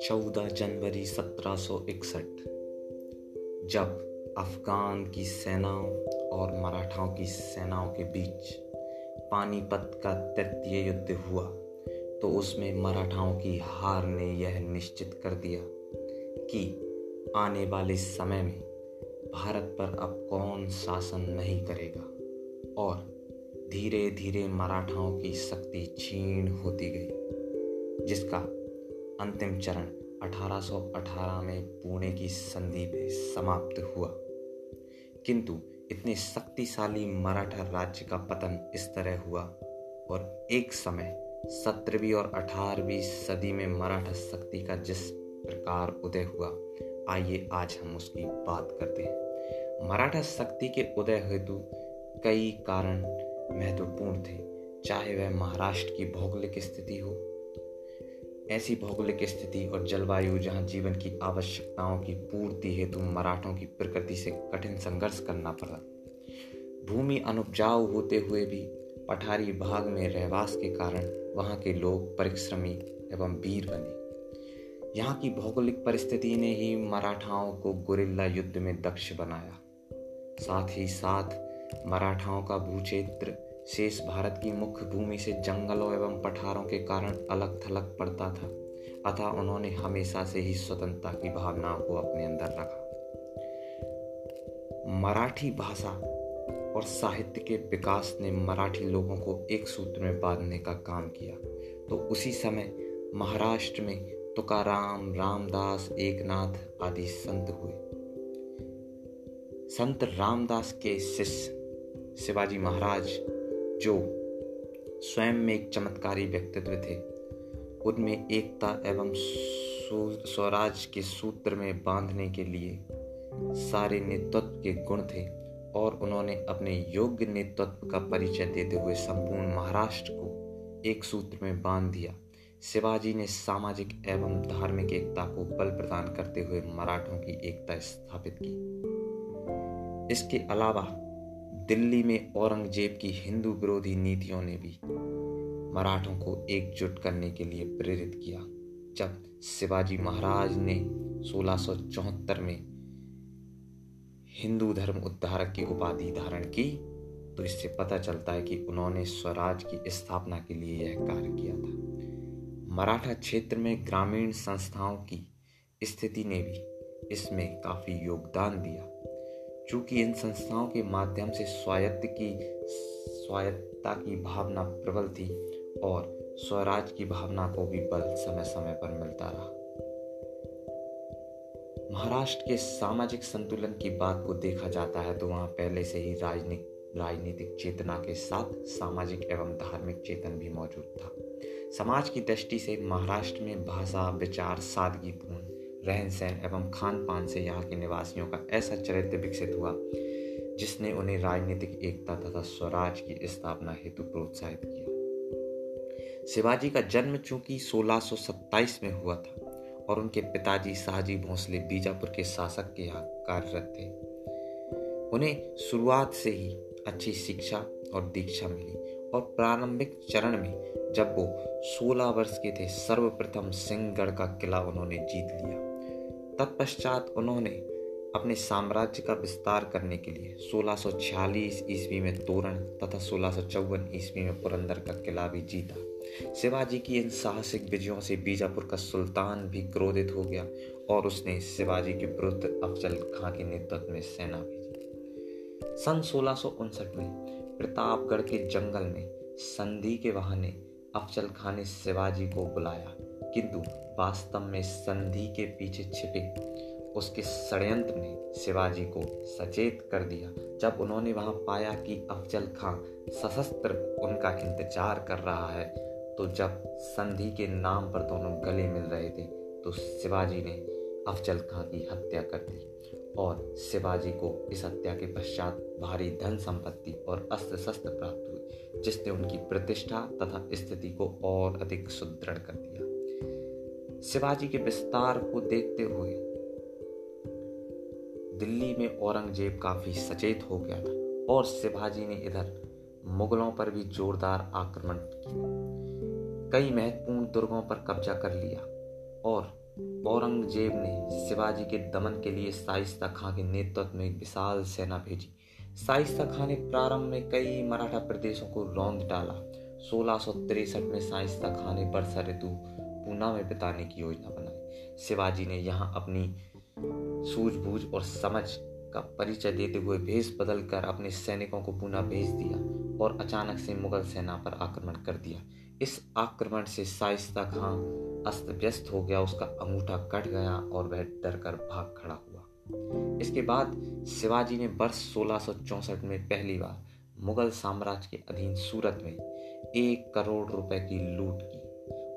चौदह जनवरी सत्रह जब अफगान की सेनाओं और मराठाओं की सेनाओं के बीच पानीपत का तृतीय युद्ध हुआ तो उसमें मराठाओं की हार ने यह निश्चित कर दिया कि आने वाले समय में भारत पर अब कौन शासन नहीं करेगा और धीरे धीरे मराठाओं की शक्ति छीन होती गई, जिसका अंतिम चरण 1818 में पुणे की संधि में समाप्त हुआ। किंतु इतने शक्तिशाली मराठा राज्य का पतन इस तरह हुआ और एक समय सत्रहवीं और अठारहवीं सदी में मराठा शक्ति का जिस प्रकार उदय हुआ, आइए आज हम उसकी बात करते हैं। मराठा शक्ति के उदय हेतु कई कारण महत्वपूर्ण थे। चाहे वह महाराष्ट्र की भौगोलिक स्थिति हो, ऐसी भौगोलिक स्थिति और जलवायु जहाँ जीवन की आवश्यकताओं की पूर्ति हेतु मराठों की प्रकृति से कठिन संघर्ष करना पड़ा। भूमि अनुपजाऊ होते हुए भी पठारी भाग में रहवास के कारण वहाँ के लोग परिश्रमी एवं वीर बने। यहाँ की भौगोलिक परिस्थिति ने ही मराठाओं को गुरिल्ला युद्ध में दक्ष बनाया। साथ ही साथ मराठाओं का भूक्षेत्र शेष भारत की मुख्य भूमि से जंगलों एवं पठारों के कारण अलग थलग पड़ता था। अतः उन्होंने हमेशा से ही स्वतंत्रता की भावना को अपने अंदर रखा। मराठी भाषा और साहित्य के विकास ने मराठी लोगों को एक सूत्र में बांधने का काम किया। तो उसी समय महाराष्ट्र में तुकाराम, रामदास, एकनाथ आदि संत हुए। संत रामदास के शिष्य शिवाजी महाराज, जो स्वयं में एक चमत्कारी व्यक्तित्व थे, उनमें एकता एवं स्वराज के सूत्र में बांधने के लिए सारे नेतृत्व के गुण थे और उन्होंने अपने योग्य नेतृत्व का परिचय देते हुए संपूर्ण महाराष्ट्र को एक सूत्र में बाँध दिया। शिवाजी ने सामाजिक एवं धार्मिक एकता को बल प्रदान करते हुए मराठों की एकता स्थापित की। इसके अलावा दिल्ली में औरंगज़ेब की हिंदू विरोधी नीतियों ने भी मराठों को एकजुट करने के लिए प्रेरित किया। जब शिवाजी महाराज ने सोलह में हिंदू धर्म उद्धारक की उपाधि धारण की तो इससे पता चलता है कि उन्होंने स्वराज की स्थापना के लिए यह कार्य किया था। मराठा क्षेत्र में ग्रामीण संस्थाओं की स्थिति ने भी इसमें काफ़ी योगदान दिया। चूँकि इन संस्थाओं के माध्यम से स्वायत्त की, स्वायत्तता की भावना प्रबल थी और स्वराज की भावना को भी बल समय समय पर मिलता रहा। महाराष्ट्र के सामाजिक संतुलन की बात को देखा जाता है तो वहाँ पहले से ही राजनीतिक राजनीतिक चेतना के साथ सामाजिक एवं धार्मिक चेतन भी मौजूद था। समाज की दृष्टि से महाराष्ट्र में भाषा, विचार सादगीपूर्ण रहन सहन एवं खान पान से यहाँ के निवासियों का ऐसा चरित्र विकसित हुआ, जिसने उन्हें राजनीतिक एकता तथा स्वराज की स्थापना हेतु प्रोत्साहित किया। शिवाजी का जन्म चूँकि 1627 में हुआ था और उनके पिताजी शाहजी भोसले बीजापुर के शासक के यहाँ कार्यरत थे, उन्हें शुरुआत से ही अच्छी शिक्षा और दीक्षा मिली और प्रारंभिक चरण में जब वो 16 वर्ष के थे, सर्वप्रथम सिंहगढ़ का किला उन्होंने जीत लिया। तत्पश्चात उन्होंने अपने साम्राज्य का विस्तार करने के लिए 1646 ईस्वी में तोरण तथा सोलह ईस्वी में पुरंदर का किला भी जीता। शिवाजी की इन साहसिक विजयों से बीजापुर का सुल्तान भी क्रोधित हो गया और उसने शिवाजी के विरुद्ध अफजल खां के नेतृत्व में सेना भेजी। सन सोलह में प्रतापगढ़ के जंगल में संधि के बहाने अफजल खान ने शिवाजी को बुलाया। किंतु वास्तव में संधि के पीछे छिपे उसके षडयंत्र ने शिवाजी को सचेत कर दिया। जब उन्होंने वहाँ पाया कि अफजल खां सशस्त्र उनका इंतज़ार कर रहा है तो जब संधि के नाम पर दोनों गले मिल रहे थे तो शिवाजी ने अफजल खां की हत्या कर दी और शिवाजी को इस हत्या के पश्चात भारी धन संपत्ति और अस्त्र शस्त्र प्राप्त हुई, जिसने उनकी प्रतिष्ठा तथा स्थिति को और अधिक सुदृढ़ कर दिया। शिवाजी के विस्तार को देखते हुए दिल्ली में औरंगज़ेब काफ़ी सचेत हो गया था और शिवाजी ने इधर मुगलों पर भी जोरदार आक्रमण किया। कई महत्वपूर्ण दुर्गों पर कब्जा कर लिया और औरंगज़ेब ने शिवाजी के दमन के लिए साइस्ता खां के नेतृत्व में विशाल सेना भेजी। साइस्ता खां ने प्रारंभ में कई मराठा प्रदेशों को रौंद डाला। सोलह में साइस्ता खां ने बरसा ऋतु पूना में बिताने की योजना बनाई। शिवाजी ने यहाँ अपनी सूझबूझ और समझ का परिचय देते हुए भेष बदल कर अपने सैनिकों को पूना भेज दिया और अचानक से मुगल सेना पर आक्रमण कर दिया। इस आक्रमण से साइस्ता खां अस्त व्यस्त हो गया, उसका अंगूठा कट गया और वह डर कर भाग खड़ा हुआ। इसके बाद शिवाजी ने वर्ष सोलह में पहली बार मुगल साम्राज्य के अधीन सूरत में एक करोड़ रुपए की लूट की।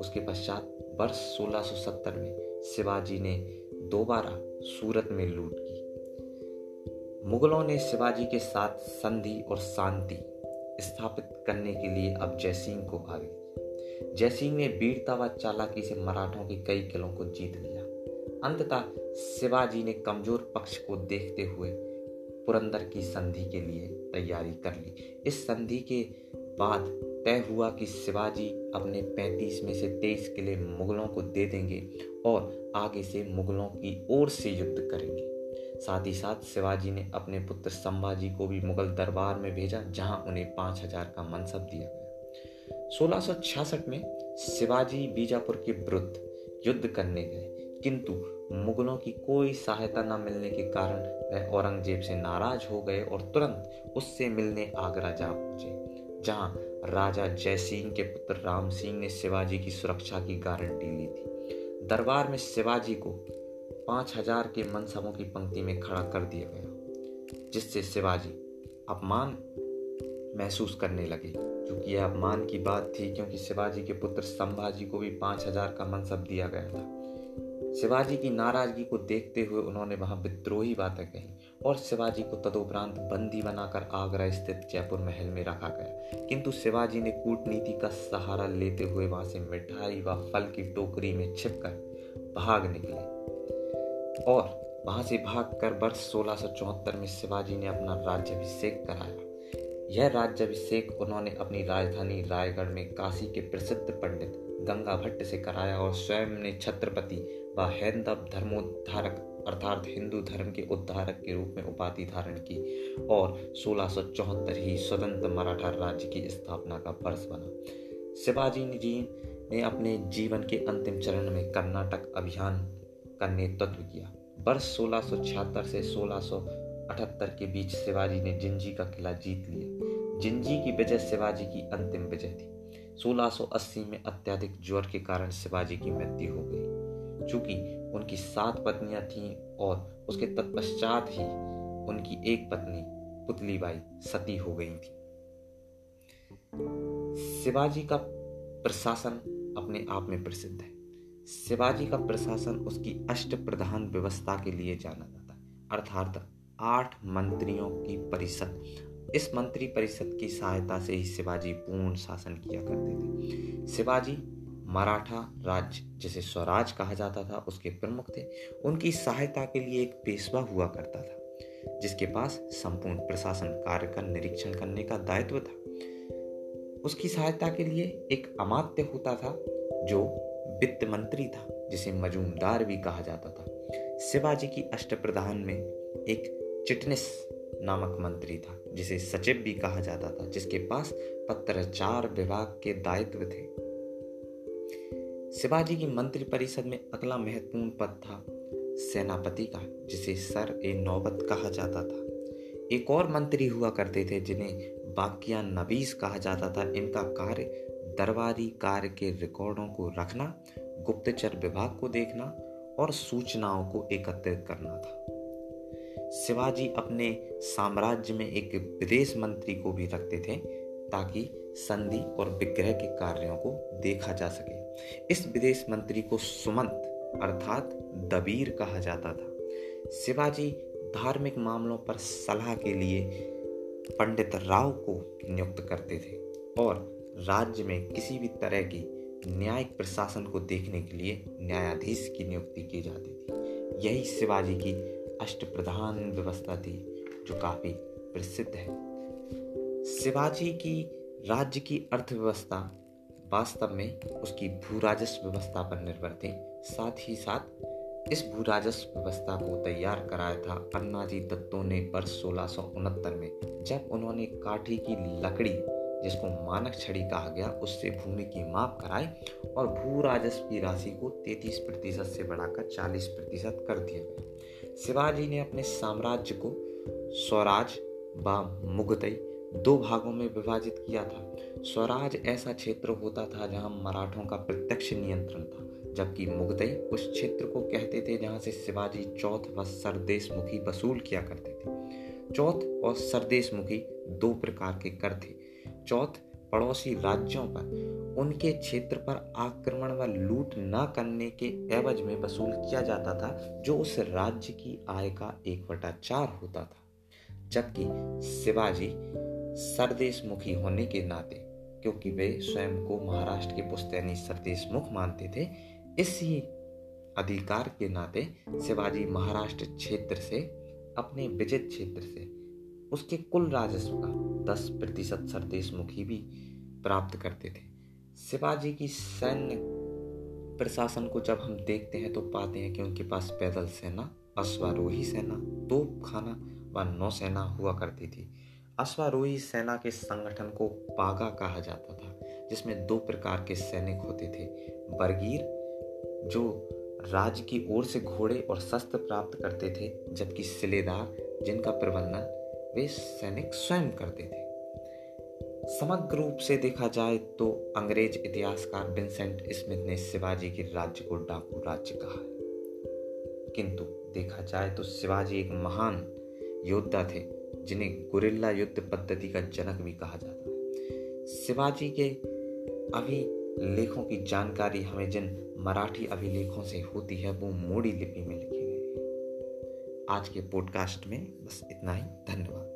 उसके पश्चात वर्ष 1670 में शिवाजी ने दोबारा सूरत में लूट की। मुगलों ने शिवाजी के साथ संधि और शांति स्थापित करने के लिए अब जयसिंह को आगे। जयसिंह ने वीरता व चालाकी से मराठों के कई किलों को जीत लिया। अंततः शिवाजी ने कमज़ोर पक्ष को देखते हुए पुरंदर की संधि के लिए तैयारी कर ली। इस संधि के बाद तय हुआ कि शिवाजी अपने 35 में से 23 किले मुगलों को दे देंगे और आगे से मुगलों की ओर से युद्ध करेंगे। साथ ही साथ शिवाजी ने अपने पुत्र संभाजी को भी मुगल दरबार में भेजा, जहाँ उन्हें पाँच हज़ार का मनसब दिया गया। सोलह में शिवाजी बीजापुर के विरुद्ध युद्ध करने गए, किंतु मुगलों की कोई सहायता न मिलने के कारण वह औरंगज़ेब से नाराज़ हो गए और तुरंत उससे मिलने आगरा जा पहुँचे, जहाँ राजा जयसिंह के पुत्र राम सिंह ने शिवाजी की सुरक्षा की गारंटी ली थी। दरबार में शिवाजी को पाँच हज़ार के मनसबों की पंक्ति में खड़ा कर दिया गया, जिससे शिवाजी अपमान महसूस करने लगे। क्योंकि यह अपमान की बात थी, क्योंकि शिवाजी के पुत्र संभाजी को भी पाँच हज़ार का मनसब दिया गया था। शिवाजी की नाराज़गी को देखते हुए उन्होंने वहाँ विद्रोही बातें कही। और शिवाजी को तदोपरांत बंदी बनाकर आगरा स्थित जयपुर महल में रखा गया। किंतु शिवाजी ने कूटनीति का सहारा लेते हुए वहाँ से मिठाई व फल की टोकरी में छिपकर भाग निकले। और वहाँ से भागकर वर्ष सोलह में शिवाजी ने अपना राज्याभिषेक कराया। यह राज्याभिषेक उन्होंने अपनी राजधानी रायगढ़ में काशी के प्रसिद्ध पंडित गंगा भट्ट से कराया और स्वयं ने छत्रपति व हैंदव धर्मोद्धारक अर्थात हिंदू धर्म के उद्धारक के रूप में उपाधि धारण की और सोलह ही स्वतंत्र मराठा राज्य की स्थापना का वर्ष बना। शिवाजी जी ने अपने जीवन के अंतिम चरण में कर्नाटक अभियान का नेतृत्व किया। वर्ष सोलह से 1678 के बीच शिवाजी ने जिंजी का किला जीत लिया। जिंजी की विजय शिवाजी की अंतिम विजय थी। 1680 में अत्याधिक ज्वर के कारण शिवाजी की मृत्यु हो गई। चूँकि उनकी सात पत्नियाँ थीं और उसके तत्पश्चात ही उनकी एक पत्नी, पुतलीबाई सती हो गई थी। शिवाजी का प्रशासन अपने आप में प्रसिद्ध है। शिवाजी का प्रशासन उसकी अष्ट प्रधान व्यवस्था के लिए जाना जाता है। अर्थात आठ मंत्रियों की परिषद। इस मंत्री परिषद की सहायता से ही शिवाजी पूर्ण शासन किया करते थे। शिवाजी मराठा राज्य, जिसे स्वराज कहा जाता था, उसके प्रमुख थे। उनकी सहायता के लिए एक पेशवा हुआ करता था, जिसके पास संपूर्ण प्रशासन कार्य का निरीक्षण करने का दायित्व था। उसकी सहायता के लिए एक अमात्य होता था, जो वित्त मंत्री था, जिसे मजूमदार भी कहा जाता था। शिवाजी की अष्टप्रधान में एक चिटनेस नामक मंत्री था, जिसे सचिव भी कहा जाता था, जिसके पास पत्राचार विभाग के दायित्व थे। शिवाजी की मंत्री परिषद में अगला महत्वपूर्ण पद था सेनापति का, जिसे सर ए नौबत कहा जाता था। एक और मंत्री हुआ करते थे, जिन्हें बाकिया नबीस कहा जाता था। इनका कार्य दरबारी कार्य के रिकॉर्डों को रखना, गुप्तचर विभाग को देखना और सूचनाओं को एकत्रित करना था। शिवाजी अपने साम्राज्य में एक विदेश मंत्री को भी रखते थे, ताकि संधि और विग्रह के कार्यों को देखा जा सके। इस विदेश मंत्री को सुमंत, अर्थात दबीर कहा जाता था। शिवाजी धार्मिक मामलों पर सलाह के लिए पंडित राव को नियुक्त करते थे और राज्य में किसी भी तरह की न्यायिक प्रशासन को देखने के लिए न्यायाधीश की नियुक्ति की जाती थी। यही शिवाजी की अष्ट प्रधान व्यवस्था थी, जो काफ़ी प्रसिद्ध है। शिवाजी की राज्य की अर्थव्यवस्था वास्तव में उसकी भू राजस्व व्यवस्था पर निर्भर थी। साथ ही साथ, इस भू राजस्व व्यवस्था को तैयार कराया था अन्नाजी दत्तों ने वर्ष सोलह में, जब उन्होंने काठी की लकड़ी, जिसको मानक छड़ी कहा गया, उससे भूमि की माप कराई और भू राजस्व की राशि को 33 प्रतिशत से बढ़ाकर 40 प्रतिशत कर दिया। गया शिवाजी ने अपने साम्राज्य को स्वराज व मुगतई दो भागों में विभाजित किया था। स्वराज ऐसा क्षेत्र होता था जहाँ मराठों का प्रत्यक्ष नियंत्रण था, जबकि मुगतई उस क्षेत्र को कहते थे जहाँ से शिवाजी चौथ व सरदेशमुखी वसूल किया करते थे। चौथ और सरदेशमुखी दो प्रकार के कर थे। चौथ पड़ोसी राज्यों पर, उनके क्षेत्र पर आक्रमण व लूट न करने के एवज में वसूल किया जाता था, जो उस राज्य की आय का एक बटा चार होता था। जबकि शिवाजी सरदेश मुखी होने के नाते, क्योंकि वे स्वयं को महाराष्ट्र के पुस्तैनी सरदेश मुख मानते थे, इसी अधिकार के नाते शिवाजी महाराष्ट्र क्षेत्र से, अपने विजित क्षेत्र से, उसके कुल राजस्व का दस प्रतिशत सरदेश मुखी भी प्राप्त करते थे। शिवाजी की सैन्य प्रशासन को जब हम देखते हैं तो पाते हैं कि उनके पास पैदल सेना, अश्वारोही सेना तोप खाना व नौसेना हुआ करती थी। अश्वारोही सेना के संगठन को पागा कहा जाता था, जिसमें दो प्रकार के सैनिक होते थे। बरगीर, जो राज्य की ओर से घोड़े और शस्त्र प्राप्त करते थे, जबकि सिलेदार, जिनका प्रबंधन वे सैनिक स्वयं करते थे। समग्र रूप से देखा जाए तो अंग्रेज़ इतिहासकार विंसेंट स्मिथ ने शिवाजी के राज्य को डाकू राज्य कहा किंतु देखा जाए तो शिवाजी एक महान योद्धा थे। जिन्हें गुरिल्ला युद्ध पद्धति का जनक भी कहा जाता है। शिवाजी के अभिलेखों की जानकारी हमें जिन मराठी अभिलेखों से होती है, वो मोड़ी लिपि में लिखी गई है। आज के पॉडकास्ट में बस इतना ही। धन्यवाद।